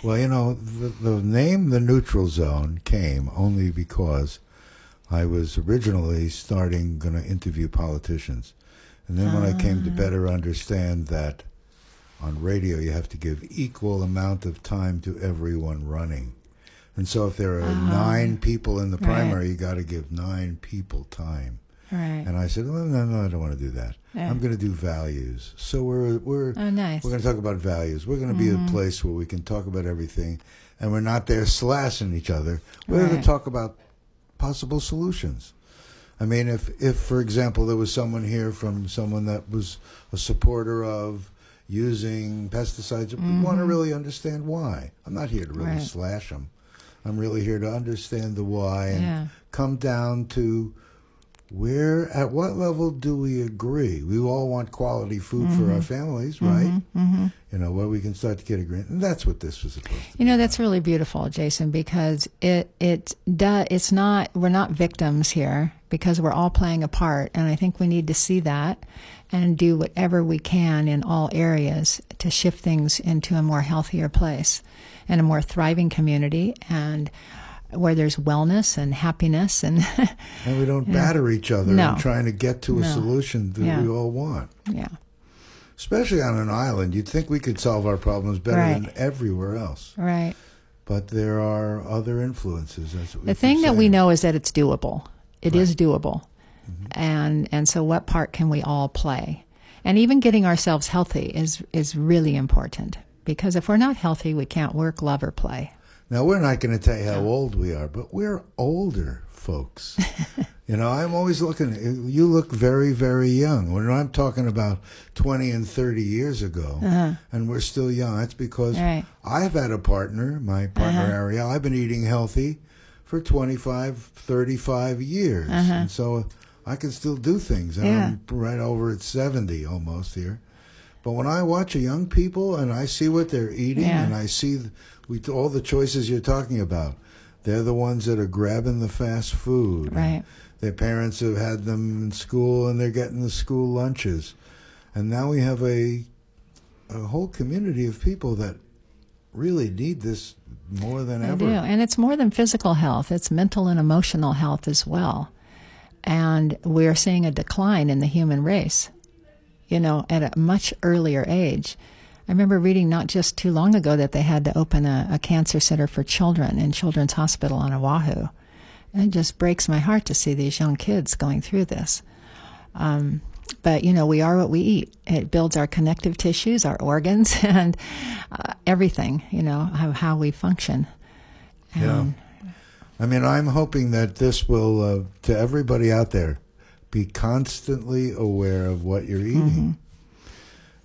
Well, you know, the, the name the neutral zone came only because I was originally starting going to interview politicians. And then when I came to ah. better understand that on radio you have to give equal amount of time to everyone running. And so if there are uh-huh. nine people in the Right. primary, you got to give nine people time. Right. And I said, well, no, no, I don't want to do that. I'm going to do values. So we're we're Oh, nice. we're going to talk about values. We're going to be a mm-hmm. place where we can talk about everything, and we're not there slashing each other. We're going to talk about possible solutions. I mean, if if for example there was someone here from someone that was a supporter of using pesticides, we want to really understand why. I'm not here to really Mm-hmm. Right. slash them. I'm really here to understand the why and Yeah. come down to where at what level do we agree we all want quality food for Mm-hmm. our families right you know where we can start to get agreement and that's what this was to You know that's really beautiful, Jason, because it it does. It's not we're not victims here because we're all playing a part, and I think we need to see that and do whatever we can in all areas to shift things into a more healthier place and a more thriving community and where there's wellness and happiness and [laughs] and we don't batter each other No. in trying to get to a No. solution that Yeah. we all want yeah especially on an island you'd think we could solve our problems better Right. than everywhere else right. but there are other influences that's what The thing that we know is that it's doable. It is doable. Mm-hmm. And and so what part can we all play? And even getting ourselves healthy is is really important because if we're not healthy, we can't work, love or play. Now we're not going to tell you how old we are, but we're older folks. [laughs] you know, I'm always looking. You look very, very young. When I'm talking about 20 and 30 years ago, uh-huh. and we're still young, that's because Right. I've had a partner, my partner uh-huh. Ariel. I've been eating healthy for 25, 35 years, uh-huh. and so I can still do things. And Yeah. I'm right over at 70 almost here. But when I watch a young people and I see what they're eating Yeah. and I see we all the choices you're talking about, they're the ones that are grabbing the fast food. Right. Their parents have had them in school and they're getting the school lunches. And now we have a a whole community of people that really need this more than ever. do. And it's more than physical health, it's mental and emotional health as well. And we're seeing a decline in the human race, you know, at a much earlier age. I remember reading not just too long ago that they had to open a, a cancer center for children in Children's Hospital on Oahu. And it just breaks my heart to see these young kids going through this. Um, but you know, we are what we eat. It builds our connective tissues, our organs, [laughs] and uh, everything. You know how how we function. Yeah. I mean, I'm hoping that this will, uh, to everybody out there, be constantly aware of what you're eating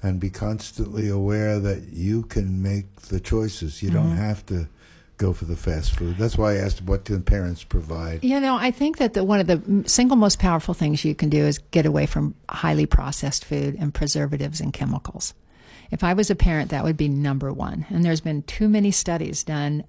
and be constantly aware that you can make the choices. You don't have to go for the fast food. That's why I asked what can parents provide. You know, I think that the, one of the single most powerful things you can do is get away from highly processed food and preservatives and chemicals. If I was a parent, that would be number one. And there's been too many studies done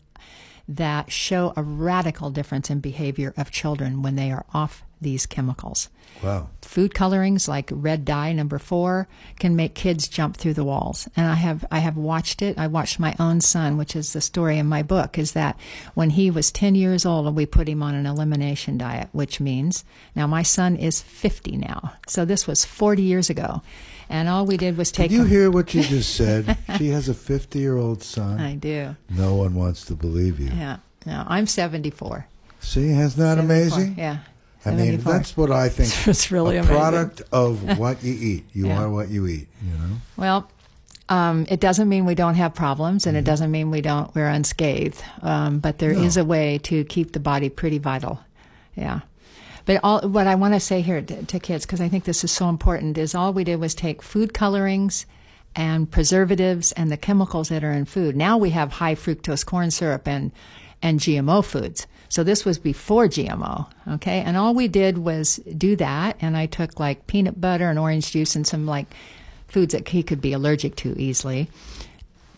that show a radical difference in behavior of children when they are off these chemicals. Wow. food colorings like red dye number four can make kids jump through the walls and i have i have watched it i watched my own son which is the story in my book is that when he was 10 years old and we put him on an elimination diet which means now my son is 50 now so this was 40 years ago and all we did was take Did you hear what you just [laughs] said? she has a 50 year old son. i do No one wants to believe you. yeah no i'm 74 See, isn't that 74, amazing? yeah I mean, 74. that's what I think. [laughs] It's really a amazing. product of [laughs] what you eat. You Yeah. are what you eat. You know. Well, um, it doesn't mean we don't have problems, and it Mm-hmm. doesn't mean we don't we're unscathed. Um, but there is a way to keep the body pretty vital. Yeah. But all what I want to say here to, to kids, because I think this is so important, is all we did was take food colorings and preservatives and the chemicals that are in food. Now we have high fructose corn syrup and and GMO foods. So this was before GMO, okay? And all we did was do that, and I took like peanut butter and orange juice and some like foods that he could be allergic to easily.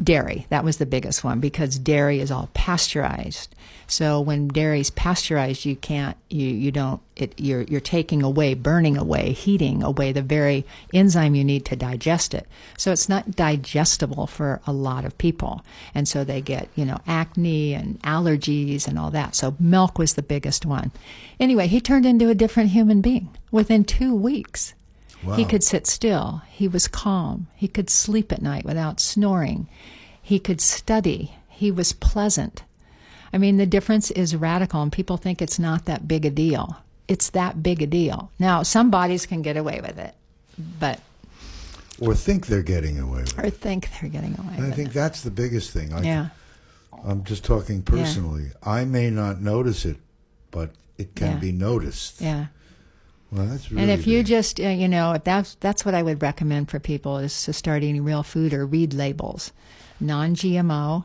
Dairy, that was the biggest one because dairy is all pasteurized. So when dairy's pasteurized, you can't, you, you don't, it, you're, you're taking away, burning away, heating away the very enzyme you need to digest it. So it's not digestible for a lot of people. And so they get, you know, acne and allergies and all that. So milk was the biggest one. Anyway, he turned into a different human being within two weeks. He could sit still. He was calm. He could sleep at night without snoring. He could study. He was pleasant. I mean, the difference is radical, and people think it's not that big a deal. It's that big a deal. Now, some bodies can get away with it, but Or think they're getting away with it. or think they're getting away And I think it. that's the biggest thing. I, Yeah, I'm just talking personally. I may not notice it, but it can Yeah. be noticed. yeah. Well, that's really And if you just, uh, you know, if that's that's what I would recommend for people is to start eating real food or read labels, non-GMO,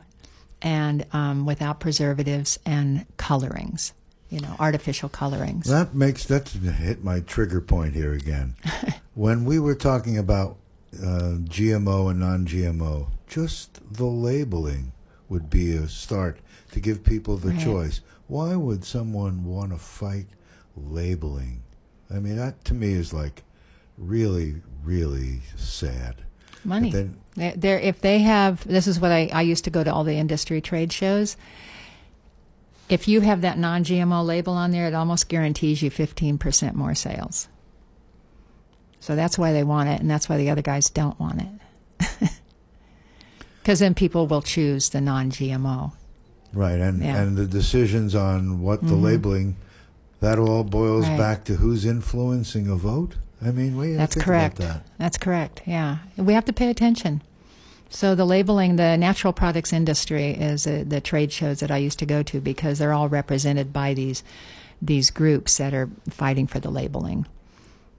and um, without preservatives and colorings, you know, artificial colorings. That makes that's hit my trigger point here again. [laughs] when we were talking about uh, GMO and non-GMO, just the labeling would be a start to give people the Right. choice. Why would someone want to fight labeling? I mean, that to me is like really, really sad. Money. Then- They're, they're, if they have, this is what I, I used to go to all the industry trade shows. If you have that non GMO label on there, it almost guarantees you 15% more sales. So that's why they want it, and that's why the other guys don't want it. [laughs] Because then people will choose the non GMO. Right, and Yeah. and the decisions on what the mm-hmm. labeling, that all boils Right. back to who's influencing a vote. I mean, we That's correct. About that. That's correct. Yeah, we have to pay attention. So the labeling, the natural products industry is uh, the trade shows that I used to go to because they're all represented by these these groups that are fighting for the labeling.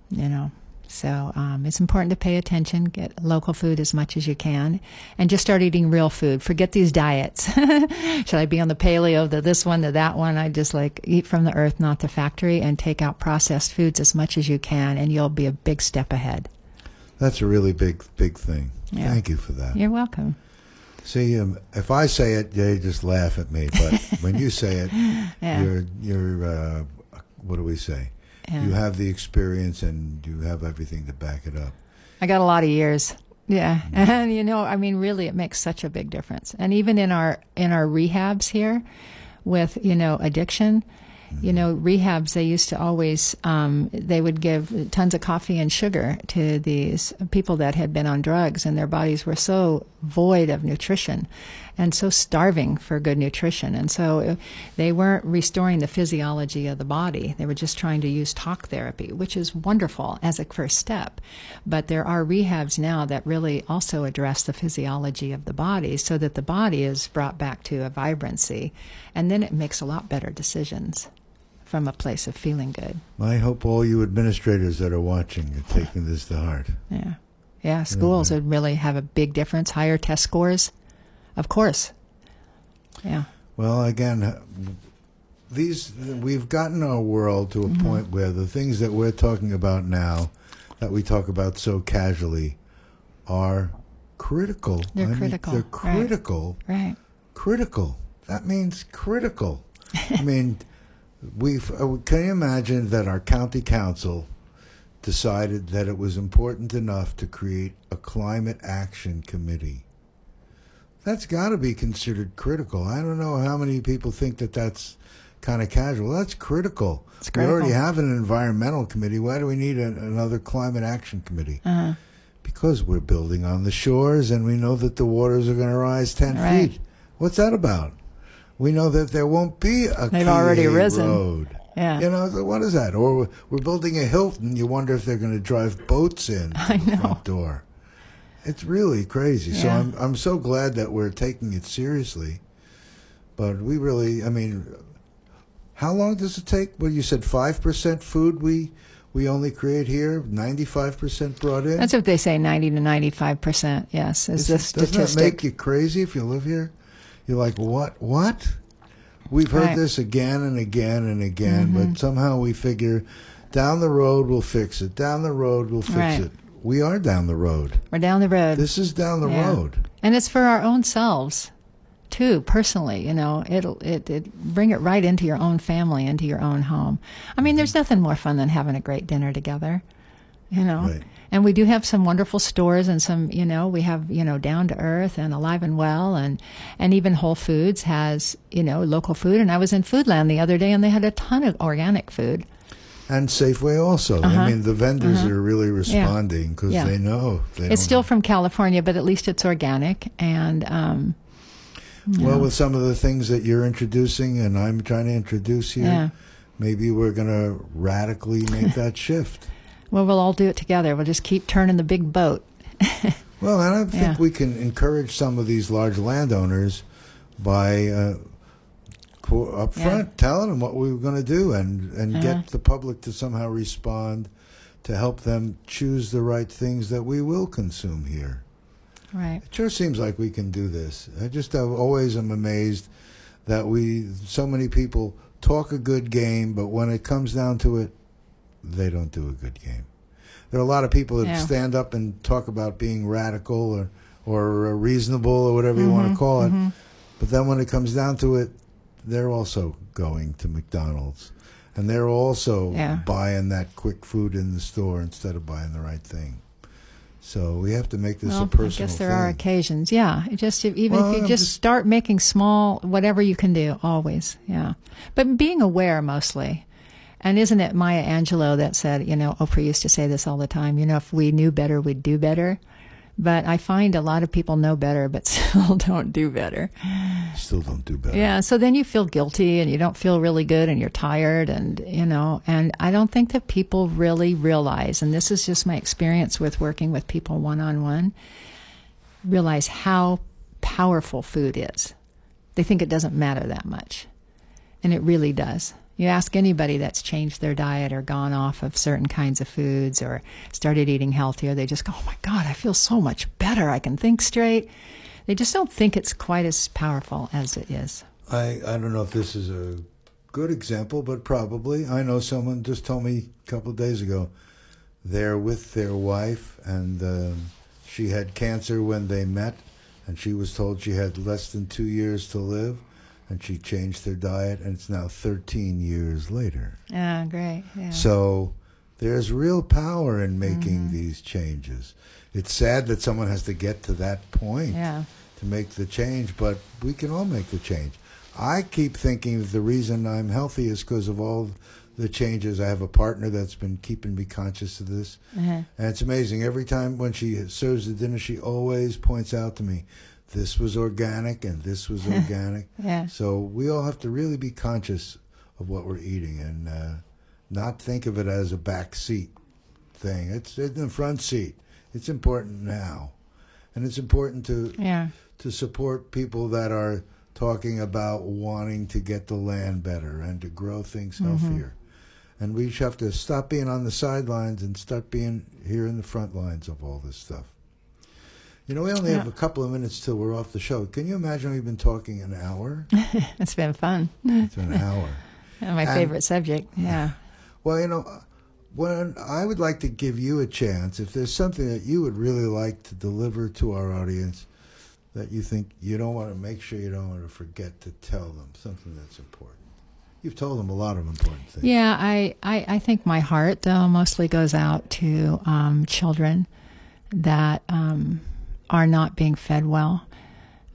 You know, so um, it's important to pay attention, get local food as much as you can, and just start eating real food. Forget these diets. [laughs] Should I be on the paleo, the this one, the that one? I just like eat from the earth, not the factory, and take out processed foods as much as you can, and you'll be a big step ahead. That's a really big, big thing. Yeah. Thank you for that. You're welcome. See, um, if I say it, they just laugh at me. But when you say it, [laughs] Yeah. you're, you're, uh, what do we say? Yeah. You have the experience and you have everything to back it up. I got a lot of years. Yeah. [laughs] And you know, I mean really it makes such a big difference. And even in our in our rehabs here with, you know, addiction, you know, rehabs they used to always um, they would give tons of coffee and sugar to these people that had been on drugs and their bodies were so void of nutrition and so starving for good nutrition. And so uh, they weren't restoring the physiology of the body. They were just trying to use talk therapy which is wonderful as a first step. But there are rehabs now that really also address the physiology of the body so that the body is brought back to a vibrancy and then it makes a lot better decisions from a place of feeling good. I hope all you administrators that are watching are taking this to heart. yeah. Yeah schools would really have a big difference higher test scores of course yeah Well, again, these we've gotten our world to a Mm-hmm. point where the things that we're talking about now, that we talk about so casually, are critical. They're I mean, critical, they're right. critical. right Critical. That means critical. I mean, [laughs] we've. Uh, can you imagine that our county council decided that it was important enough to create a climate action committee? That's got to be considered critical. I don't know how many people think that that's kind of casual. That's critical. It's We already have an environmental committee. Why do we need a, another climate action committee? uh-huh. Because we're building on the shores and we know that the waters are going to rise 10 Right. feet. What's that about? We know that there won't be a They've already risen. road. Yeah. You know, what is that? Or we're- building a Hilton. You wonder if they're going to drive boats in [laughs] I the know. front door. It's really crazy. So I'm I'm so glad that we're taking it seriously. But we really, I mean, how long does it take? Well, you said five percent food we we only create here, ninety five percent brought in. that's what they say 90 to 95 percent yes is the Isn't- Doesn't that make you crazy if you live here? You're like, what? What? We've heard Right. Mm-hmm. this again and again and again, but somehow we figure down the road we'll fix it. Down the road we'll fix Right. it. We are down the road. We're down the road. This is down the Yeah. road. and it's for our own selves too personally you know it'll it, it bring it right into your own family into your own home i mean there's mm-hmm. nothing more fun than having a great dinner together you know Right. and we do have some wonderful stores and some you know we have you know down to earth and alive and well and and even whole foods has you know local food and i was in foodland the other day and they had a ton of organic food And Safeway also. Uh-huh. I mean, the vendors are really responding because Yeah. they know. They it's still from california but at least it's organic and um Well, with some of the things that you're introducing and I'm trying to introduce here, Yeah. maybe we're going to radically make [laughs] that shift. well we'll all do it together we'll just keep turning the big boat [laughs] Well, and I think Yeah. we can encourage some of these large landowners by uh, up Yeah. front telling them what we were going to do and, and Uh-huh. get the public to somehow respond to help them choose the right things that we will consume here. right It sure seems like we can do this. I just have, always am amazed that we so many people talk a good game, but when it comes down to it, they don't do a good game. There are a lot of people that Yeah. stand up and talk about being radical or or reasonable or whatever you Mm-hmm, want to call it, but then when it comes down to it, they're also going to McDonald's. And they're also Yeah. buying that quick food in the store instead of buying the right thing. So we have to make this well, a personal I guess there thing. are occasions. Yeah, it just if, even Well, if you just, just- start making small, whatever you can do, always. Yeah, but being aware mostly. And isn't it Maya Angelou that said, you know, Oprah used to say this all the time. You know, if we knew better, we'd do better. But I find a lot of people know better, but [laughs] still don't do better. Still don't do better. Yeah, so then you feel guilty and you don't feel really good and you're tired and you know, and I don't think that people really realize and this is just my experience with working with people one on one, realize how powerful food is. They think it doesn't matter that much. And it really does. You ask anybody that's changed their diet or gone off of certain kinds of foods or started eating healthier, they just go, "Oh my god, I feel so much better. I can think straight." They just don't think it's quite as powerful as it is. I, I don't know if this is a good example, but probably. I know someone just told me a couple of days ago they're with their wife, and um, she had cancer when they met, and she was told she had less than two years to live, and she changed her diet, and it's now 13 years later. Yeah, great. Yeah. So there's real power in making these changes. It's sad that someone has to get to that point yeah. to make the change, but we can all make the change. I keep thinking that the reason I'm healthy is because of all the changes. I have a partner that's been keeping me conscious of this. Uh-huh. And it's amazing. Every time when she serves the dinner, she always points out to me, this was organic and this was [laughs] organic. Yeah. So we all have to really be conscious of what we're eating and uh, not think of it as a back seat thing. It's in the front seat. It's important now. And it's important to Yeah. to support people that are talking about wanting to get the land better and to grow things Mm-hmm. healthier. And we just have to stop being on the sidelines and start being here in the front lines of all this stuff. You know, we only have a couple of minutes till we're off the show. Can you imagine we've been talking an hour? [laughs] It's been fun. It's an hour. [laughs] My And- favorite subject. Yeah. [laughs] Well, you know, when I would like to give you a chance, if there's something that you would really like to deliver to our audience that you think you don't want to make sure you don't want to forget to tell them, something that's important. You've told them a lot of important things. Yeah, I, I, I think my heart, though, mostly goes out to um, children that um, are not being fed well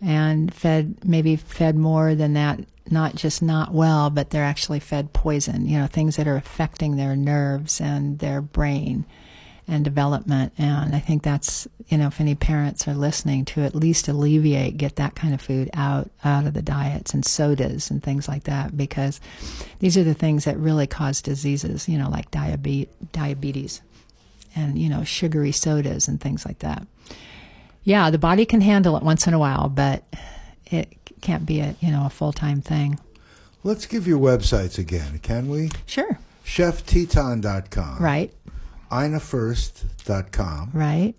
and fed, maybe fed more than that, not just not well, but they're actually fed poison, you know, things that are affecting their nerves and their brain and development. And I think that's, you know, if any parents are listening to at least alleviate, get that kind of food out, out of the diets and sodas and things like that, because these are the things that really cause diseases, you know, like diabetes, diabetes and, you know, sugary sodas and things like that. Yeah, the body can handle it once in a while, but it can't be a, you know, a full-time thing. Let's give your websites again, can we? Sure. ChefTeton.com. Right. AinaFirst.com. Right.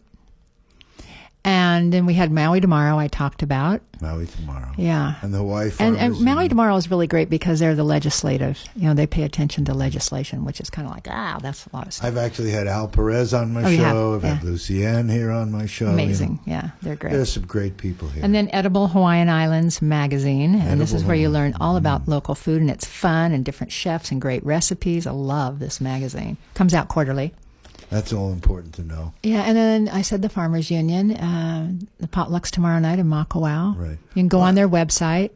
And then we had Maui tomorrow. I talked about. Maui tomorrow. Yeah. And the Hawaii And, and Maui tomorrow is really great because they're the legislative. You know, they pay attention to legislation, which is kind of like, ah, that's a lot of stuff. I've actually had Al Perez on my Oh, you have? show. I've had Yeah. Lucienne here on my show. you know. Amazing. Yeah, they're great. There's some great people here. And then Edible Hawaiian Islands magazine. And this is where you learn all about local food and it's fun and different chefs and great recipes. I love this magazine. Comes out quarterly. That's all important to know. Yeah, and then I said the Farmers Union. Uh, the potluck's tomorrow night in Makawao. Right. You can go on their website.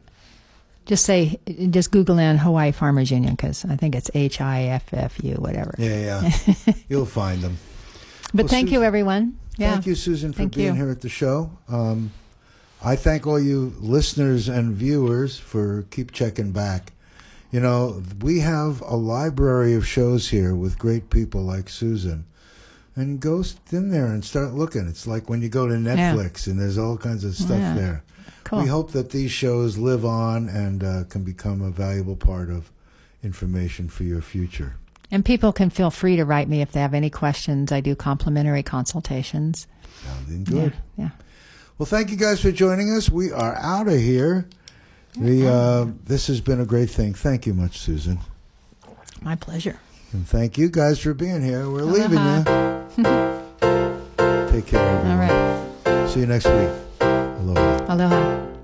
Just say, just Google in Hawaii Farmers Union because I think it's H I F F U, whatever. Yeah, yeah. [laughs] You'll find them. But Well, thank you, everyone. Yeah. Thank you, Susan, for Thank being you. here at the show. Um, I thank all you listeners and viewers for keep checking back. You know, we have a library of shows here with great people like Susan. And go in there and start looking. It's like when you go to Netflix and there's all kinds of stuff Yeah. there. Cool. We hope that these shows live on and uh, can become a valuable part of information for your future. And people can feel free to write me if they have any questions. I do complimentary consultations. Sounding good. Yeah. yeah. Well, thank you guys for joining us. We are out of here. The uh, this has been a great thing. Thank you much, Susan, My pleasure. And thank you guys for being here. We're leaving you. [laughs] Take care. Everyone. All right. See you next week. Aloha. Aloha.